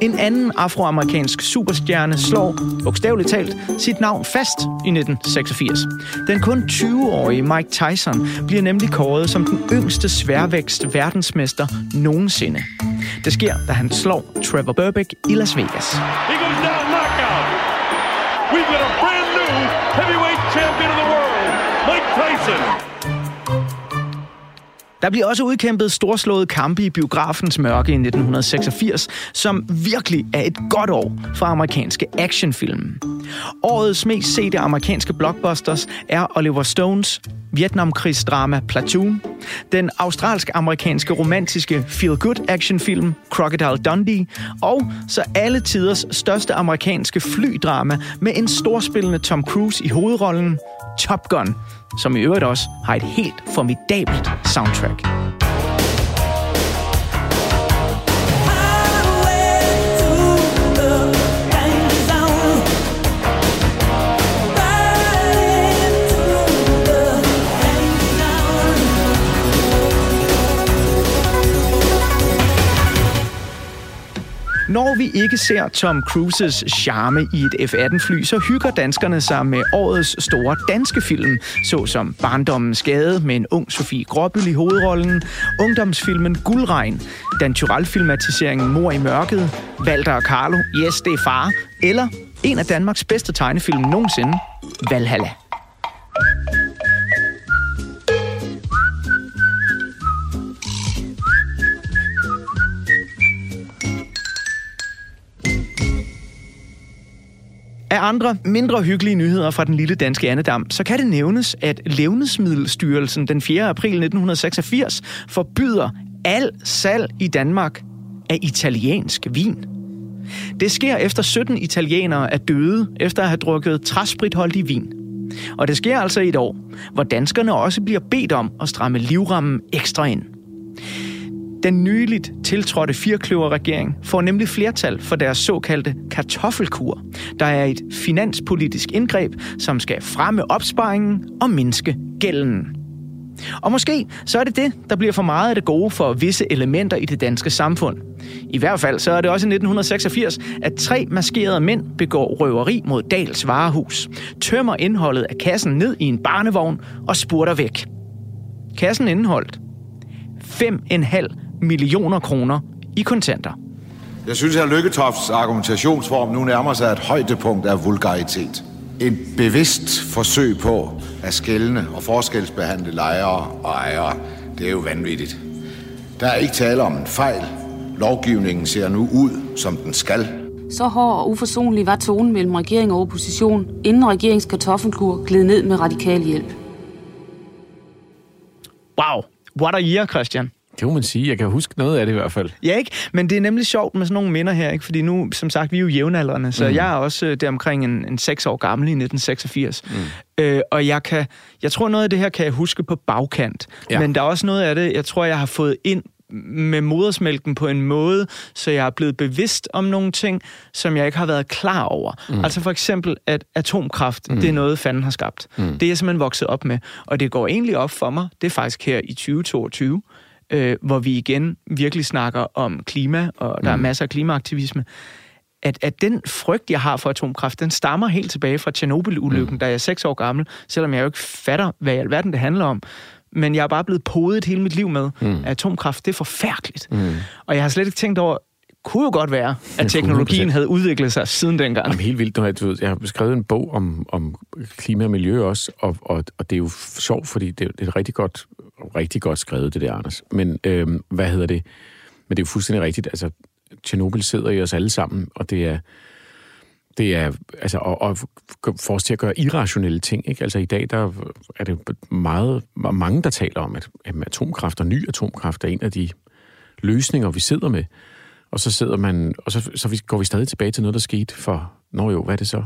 En anden afroamerikansk superstjerne slår, bogstaveligt talt, sit navn fast i 1986. Den kun 20-årige Mike Tyson bliver nemlig kåret som den yngste sværvækst verdensmester nogensinde. Det sker, da han slår Trevor Burbick i Las Vegas. We've got a brand new heavyweight champion of the world, Mike Tyson. Der bliver også udkæmpet storslåede kampe i biografens mørke i 1986, som virkelig er et godt år for amerikanske actionfilm. Årets mest sete amerikanske blockbusters er Oliver Stones Vietnamkrigsdrama Platoon, den australsk-amerikanske romantiske feel-good actionfilm Crocodile Dundee, og så alle tiders største amerikanske flydrama med en storspillende Tom Cruise i hovedrollen, Top Gun, som i øvrigt også har et helt formidabelt soundtrack. Når vi ikke ser Tom Cruises charme i et F-18-fly, så hygger danskerne sig med årets store danske film, såsom Barndommens Gade med en ung Sofie Gråbøl i hovedrollen, ungdomsfilmen Guldregn, Dan Tyrell-filmatiseringen Mor i mørket, Walter og Carlo, Yes, det er far, eller en af Danmarks bedste tegnefilm nogensinde, Valhalla. Af andre, mindre hyggelige nyheder fra den lille danske andedam, så kan det nævnes, at Levnedsmiddelstyrelsen den 4. april 1986 forbyder al salg i Danmark af italiensk vin. Det sker efter 17 italienere er døde efter at have drukket træspritholdig vin. Og det sker altså i et år, hvor danskerne også bliver bedt om at stramme livrammen ekstra ind. Den nyligt tiltrådte firkløverregering får nemlig flertal for deres såkaldte kartoffelkur, der er et finanspolitisk indgreb, som skal fremme opsparingen og mindske gælden. Og måske så er det det, der bliver for meget af det gode for visse elementer i det danske samfund. I hvert fald så er det også i 1986, at tre maskerede mænd begår røveri mod Dals varehus, tømmer indholdet af kassen ned i en barnevogn og spurter væk. Kassen indeholdt 5,5 millioner kroner i kontanter. Jeg synes, at Lykketofts argumentationsform nu nærmer sig et højdepunkt af vulgaritet. Et bevidst forsøg på at skælne og forskelsbehandle lejere og ejere, det er jo vanvittigt. Der er ikke tale om en fejl. Lovgivningen ser nu ud, som den skal. Så hård og uforsonlig var tonen mellem regering og opposition, inden regeringens kartoffelkur gled ned med radikal hjælp. Wow, what a year, Christian. Det må man sige. Jeg kan huske noget af det i hvert fald. Ja, ikke? Men det er nemlig sjovt med sådan nogle minder her, ikke? Fordi nu, som sagt, vi er jo jævnaldrende, så mm. jeg er også øh, der omkring en, en 6 år gammel i 1986. Mm. Øh, og jeg kan, jeg tror noget af det her kan jeg huske på bagkant. Ja. Men der er også noget af det, jeg tror, jeg har fået ind med modersmælken på en måde, så jeg er blevet bevidst om nogle ting, som jeg ikke har været klar over. Mm. Altså for eksempel, at atomkraft, mm. det er noget, fanden har skabt. Mm. Det er jeg simpelthen vokset op med. Og det går egentlig op for mig, det er faktisk her i 2022, øh, hvor vi igen virkelig snakker om klima, og der mm. er masser af klimaaktivisme, at, at den frygt, jeg har for atomkraft, den stammer helt tilbage fra Tjernobyl-ulykken, mm. da jeg er seks år gammel, selvom jeg jo ikke fatter, hvad i alverden det handler om. Men jeg er bare blevet podet hele mit liv med, mm. at atomkraft, det er forfærdeligt. Mm. Og jeg har slet ikke tænkt over, kunne jo godt være, at teknologien 100%. havde udviklet sig siden dengang. Jamen, helt vildt. Du ved, jeg har skrevet en bog om, om klima og miljø også, og, og, og det er jo sjovt, fordi det, det er rigtig godt, rigtig godt skrevet, det der, Anders. Men øhm, hvad hedder det? Men det er jo fuldstændig rigtigt. Altså, Tjernobyl sidder i os alle sammen, og det er, det er, altså, og, og for os til at gøre irrationelle ting, ikke? Altså, i dag, der er det meget, mange, der taler om, at, at atomkraft og ny atomkraft er en af de løsninger, vi sidder med. Og så sidder man, og så, så går vi stadig tilbage til noget, der skete for, nå jo, hvad er det så?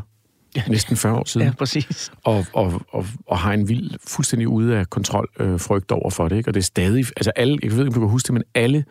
Næsten 40 år siden. Ja, præcis. Og, og, og, og har en vild, fuldstændig ude af kontrol øh, frygt over for det, ikke? Og det er stadig, altså alle, jeg ved ikke, om du kan huske det, men alle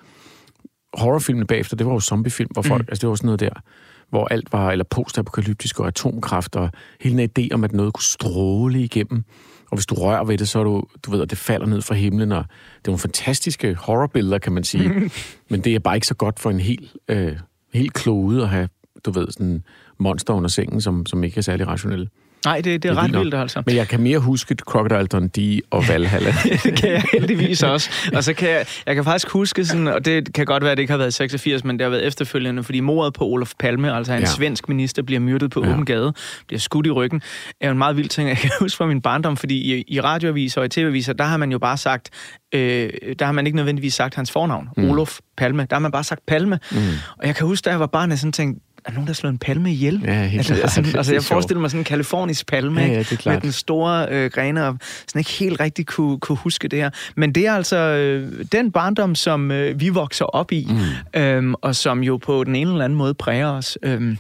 horrorfilmene bagefter, det var jo zombiefilm, hvor folk, mm. altså det var sådan noget der, hvor alt var, eller postapokalyptisk og atomkraft, og hele en idé om, at noget kunne stråle igennem. Og hvis du rører ved det, så er du, du ved, at det falder ned fra himlen, og det er nogle fantastiske horrorbilleder, kan man sige. Men det er bare ikke så godt for en helt, øh, helt klode at have, du ved, sådan monster under sengen, som, som ikke er særlig rationelle. Nej, det, det er, det er ret vildt, altså. Men jeg kan mere huske Crocodile Dundee og Valhalla. det kan jeg heldigvis også. Og så kan jeg, jeg kan faktisk huske sådan, og det kan godt være, at det ikke har været 86, men det har været efterfølgende, fordi mordet på Olof Palme, altså en ja. svensk minister, bliver myrdet på ja. åben gade, bliver skudt i ryggen, er en meget vild ting, jeg kan huske fra min barndom, fordi i, i radioaviser og i tv-aviser, der har man jo bare sagt, øh, der har man ikke nødvendigvis sagt hans fornavn, mm. Olof Palme, der har man bare sagt Palme. Mm. Og jeg kan huske, da jeg var barn, jeg sådan tænkte, er nogen, der slår en palme ihjel? Ja, helt altså, altså, altså, jeg forestiller mig sådan en kalifornisk palme, ja, ja, det er klart. med den store øh, grene, og sådan ikke helt rigtig kunne, kunne huske det her. Men det er altså øh, den barndom, som øh, vi vokser op i, mm. øhm, og som jo på den ene eller anden måde præger os. Øhm,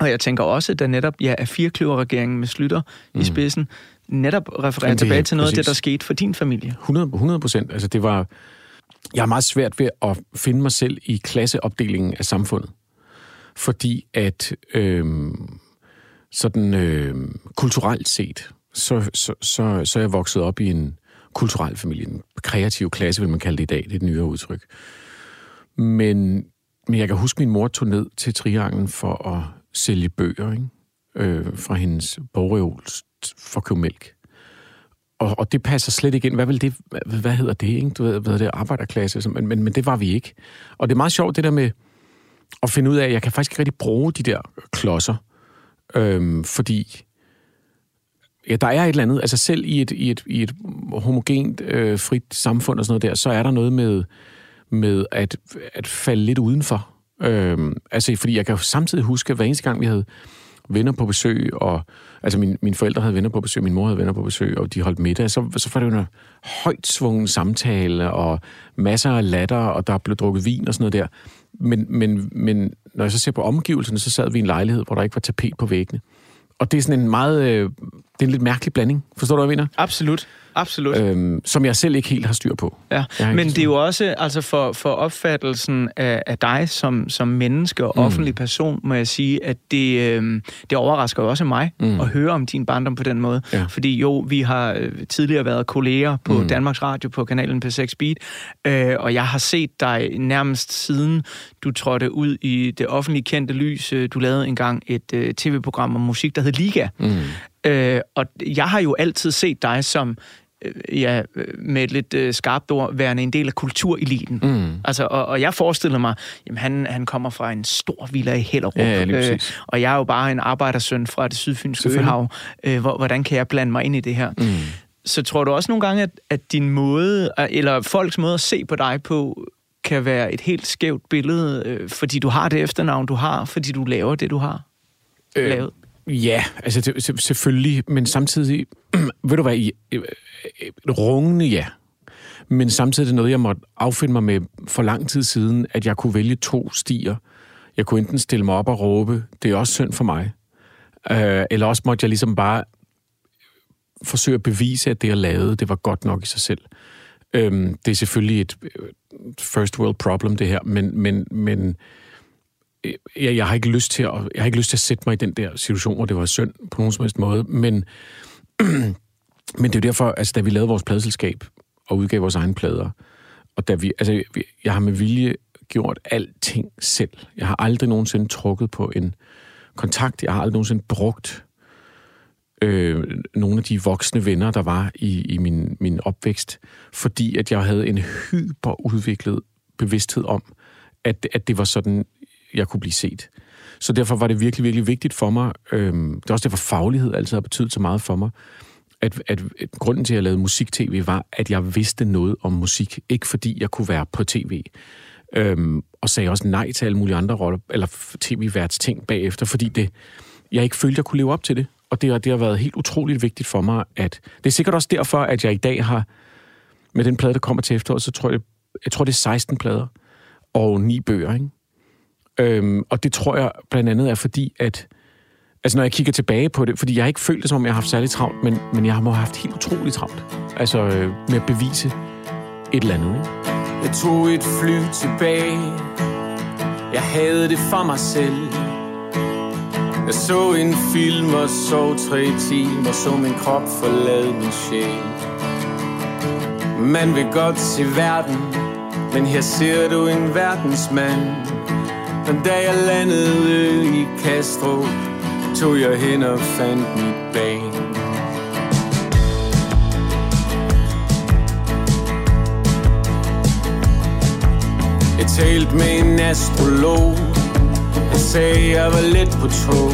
og jeg tænker også, at der netop ja, er firekløverregeringen med Slytter mm. i spidsen, netop refererer tilbage til noget præcis. af det, der skete for din familie. 100 procent. Altså det var... Jeg har meget svært ved at finde mig selv i klasseopdelingen af samfundet fordi at øh, sådan øh, kulturelt set, så, så, så, så er jeg vokset op i en kulturel familie, en kreativ klasse, vil man kalde det i dag, det er et nyere udtryk. Men men jeg kan huske, min mor tog ned til Trianglen for at sælge bøger, ikke? Øh, fra hendes bogreol for at købe mælk. Og, og det passer slet ikke ind. Hvad, vil det, hvad, hvad hedder det, ikke? Du ved, hvad er det, arbejderklasse, men, men, men det var vi ikke. Og det er meget sjovt, det der med at finde ud af, at jeg kan faktisk ikke rigtig bruge de der klodser, øhm, fordi ja, der er et eller andet, altså selv i et, i et, i et homogent, øh, frit samfund og sådan noget der, så er der noget med, med at, at falde lidt udenfor. Øhm, altså, fordi jeg kan samtidig huske, at hver eneste gang vi havde venner på besøg, og altså min, mine forældre havde venner på besøg, min mor havde venner på besøg, og de holdt middag, så, så var det jo en højt svungen samtale, og masser af latter, og der blev drukket vin og sådan noget der. Men, men, men når jeg så ser på omgivelserne, så sad vi i en lejlighed, hvor der ikke var tapet på væggene. Og det er sådan en meget... Øh, det er en lidt mærkelig blanding. Forstår du, hvad jeg mener? Absolut. Absolut. Øhm, som jeg selv ikke helt har styr på. Ja, men det er jo også altså for, for opfattelsen af, af dig som, som menneske og mm. offentlig person, må jeg sige, at det, øh, det overrasker jo også mig mm. at høre om din barndom på den måde. Ja. Fordi jo, vi har øh, tidligere været kolleger på mm. Danmarks Radio på kanalen P6 Beat, øh, og jeg har set dig nærmest siden du trådte ud i det offentlige kendte lys. Øh, du lavede engang et øh, tv-program om musik, der hed Liga. Mm. Øh, og jeg har jo altid set dig som øh, ja, med et lidt øh, skarpt ord, værende en del af kultureliten. Mm. Altså, og, og jeg forestiller mig, jamen han, han kommer fra en stor villa i Hellerup, ja, ja, øh, og jeg er jo bare en arbejdersøn fra det sydfynske øhav. Øh, hvor, hvordan kan jeg blande mig ind i det her? Mm. Så tror du også nogle gange, at, at din måde, eller folks måde at se på dig på, kan være et helt skævt billede, øh, fordi du har det efternavn, du har, fordi du laver det, du har øh, lavet? Ja, altså det, selvfølgelig, men samtidig, ved du hvad, i, rungende ja. Men samtidig er det noget, jeg måtte affinde mig med for lang tid siden, at jeg kunne vælge to stier. Jeg kunne enten stille mig op og råbe, det er også synd for mig. Øh, eller også måtte jeg ligesom bare forsøge at bevise, at det, jeg lavede, det var godt nok i sig selv. Øh, det er selvfølgelig et øh, first world problem, det her, men, men, men Øh, jeg, jeg, har ikke lyst til at, jeg har ikke lyst til at sætte mig i den der situation, hvor det var synd på nogen som helst måde, men, men det er jo derfor, altså da vi lavede vores pladselskab og udgav vores egne plader, og da vi, altså jeg har med vilje gjort alting selv. Jeg har aldrig nogensinde trukket på en kontakt, jeg har aldrig nogensinde brugt øh, nogle af de voksne venner, der var i, i min, min opvækst, fordi at jeg havde en hyperudviklet bevidsthed om, at, at det var sådan, jeg kunne blive set. Så derfor var det virkelig, virkelig vigtigt for mig. Øhm, det er også derfor, faglighed altid har betydet så meget for mig. At, at, at grunden til, at jeg lavede musik-tv, var, at jeg vidste noget om musik. Ikke fordi jeg kunne være på tv. Øhm, og sagde også nej til alle mulige andre roller, eller tv-værts ting bagefter, fordi det, jeg ikke følte, jeg kunne leve op til det. Og det, det har været helt utroligt vigtigt for mig, at... Det er sikkert også derfor, at jeg i dag har... Med den plade, der kommer til efteråret, så tror jeg, jeg tror, det er 16 plader og ni bøger, ikke? Øhm, og det tror jeg blandt andet er fordi, at altså når jeg kigger tilbage på det, fordi jeg har ikke følt det, som om jeg har haft særlig travlt, men, men jeg har haft helt utroligt travlt. Altså øh, med at bevise et eller andet. Ikke? Jeg tog et fly tilbage. Jeg havde det for mig selv. Jeg så en film og sov tre timer, så min krop forlade min sjæl. Man vil godt se verden, men her ser du en verdensmand men da jeg landede i Castro Tog jeg hen og fandt mit bane Jeg talte med en astrolog Han sagde, jeg var lidt på tro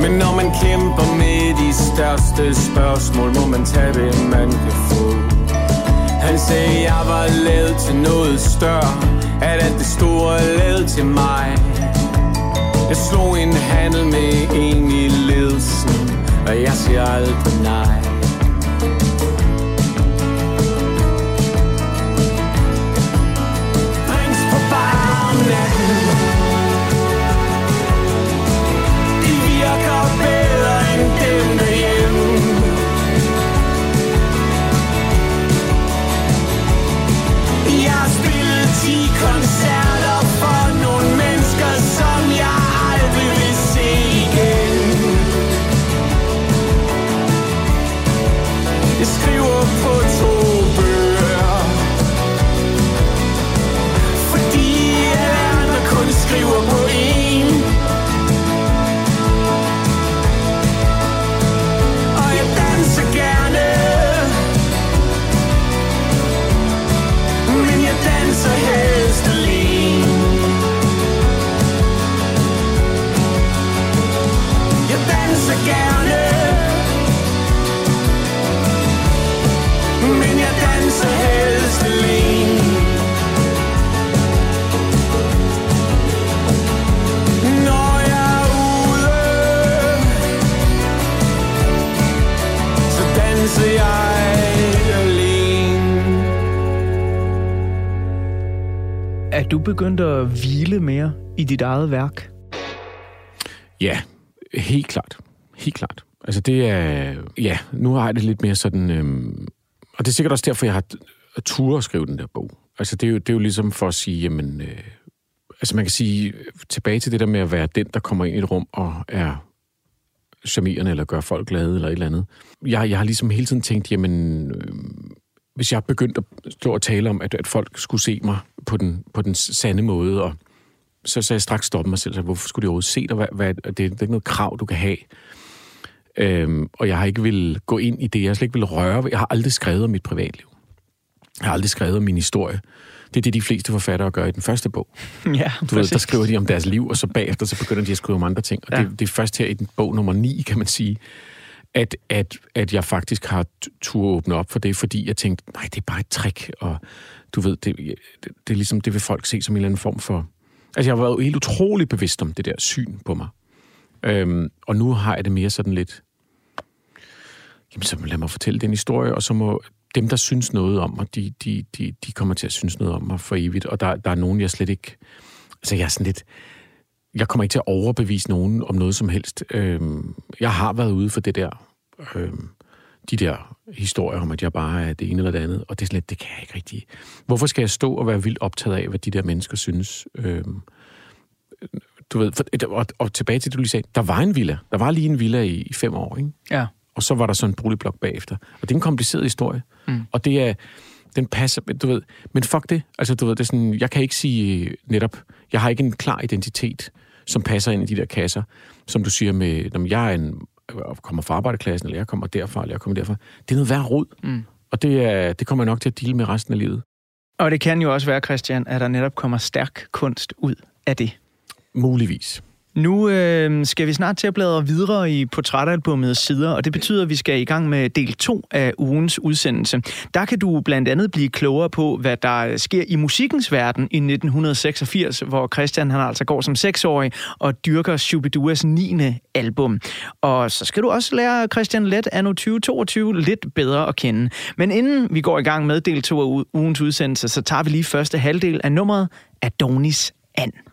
Men når man kæmper med de største spørgsmål Må man tage det, man kan få. Han sagde, jeg var lavet til noget større at alt det store er til mig. Jeg slog en handel med en i ledelsen Og jeg siger aldrig nej. Drinks på bar natten. Det virker bedre end she comes out begyndt at hvile mere i dit eget værk? Ja, helt klart. Helt klart. Altså det er... Ja, nu har jeg det lidt mere sådan... Øhm, og det er sikkert også derfor, jeg har tur at skrive den der bog. Altså det er jo, det er jo ligesom for at sige, jamen... Øh, altså man kan sige, tilbage til det der med at være den, der kommer ind i et rum og er charmerende, eller gør folk glade, eller et eller andet. Jeg, jeg har ligesom hele tiden tænkt, jamen... Øh, hvis jeg begyndte at stå og tale om, at, at folk skulle se mig på den, på den sande måde, og så, så jeg straks stoppet mig selv, så hvorfor skulle de overhovedet se dig? Hvad, hvad, det, det er ikke noget krav, du kan have. Øhm, og jeg har ikke vil gå ind i det. Jeg har slet ikke vil røre. Jeg har aldrig skrevet om mit privatliv. Jeg har aldrig skrevet om min historie. Det er det, de fleste forfattere gør i den første bog. Ja, du ved, der skriver de om deres liv, og så bagefter så begynder de at skrive om andre ting. Og ja. det, det er først her i den bog nummer 9, kan man sige, at, at, at jeg faktisk har tur åbne op for det, fordi jeg tænkte, nej, det er bare et trick, og du ved, det, det, det er ligesom, det vil folk se som en eller anden form for... Altså, jeg har været helt utrolig bevidst om det der syn på mig. Øhm, og nu har jeg det mere sådan lidt... Jamen, så lad mig fortælle den historie, og så må dem, der synes noget om mig, de, de, de, de kommer til at synes noget om mig for evigt. Og der, der er nogen, jeg slet ikke... Altså, jeg er sådan lidt... Jeg kommer ikke til at overbevise nogen om noget som helst. Øhm, jeg har været ude for det der... Øhm, de der historier om, at jeg bare er det ene eller det andet, og det er slet, det kan jeg ikke rigtig. Hvorfor skal jeg stå og være vildt optaget af, hvad de der mennesker synes? Øhm, du ved, for, og, og tilbage til det, du lige sagde, der var en villa. Der var lige en villa i, i fem år, ikke? Ja. Og så var der sådan en boligblok bagefter. Og det er en kompliceret historie. Mm. Og det er, den passer, du ved, men fuck det. Altså, du ved, det er sådan, jeg kan ikke sige netop, jeg har ikke en klar identitet, som passer ind i de der kasser, som du siger med, når jeg er en, kommer fra arbejderklassen, eller jeg kommer derfra, eller jeg kommer derfra. Det er noget værd rod. Mm. Og det, er, det kommer jeg nok til at dele med resten af livet. Og det kan jo også være, Christian, at der netop kommer stærk kunst ud af det. Muligvis. Nu øh, skal vi snart til at bladre videre i portrætalbummet sider, og det betyder, at vi skal i gang med del 2 af ugens udsendelse. Der kan du blandt andet blive klogere på, hvad der sker i musikkens verden i 1986, hvor Christian han altså går som seksårig og dyrker Shubiduas 9. album. Og så skal du også lære Christian Let anno 2022 lidt bedre at kende. Men inden vi går i gang med del 2 af ugens udsendelse, så tager vi lige første halvdel af nummeret Adonis And.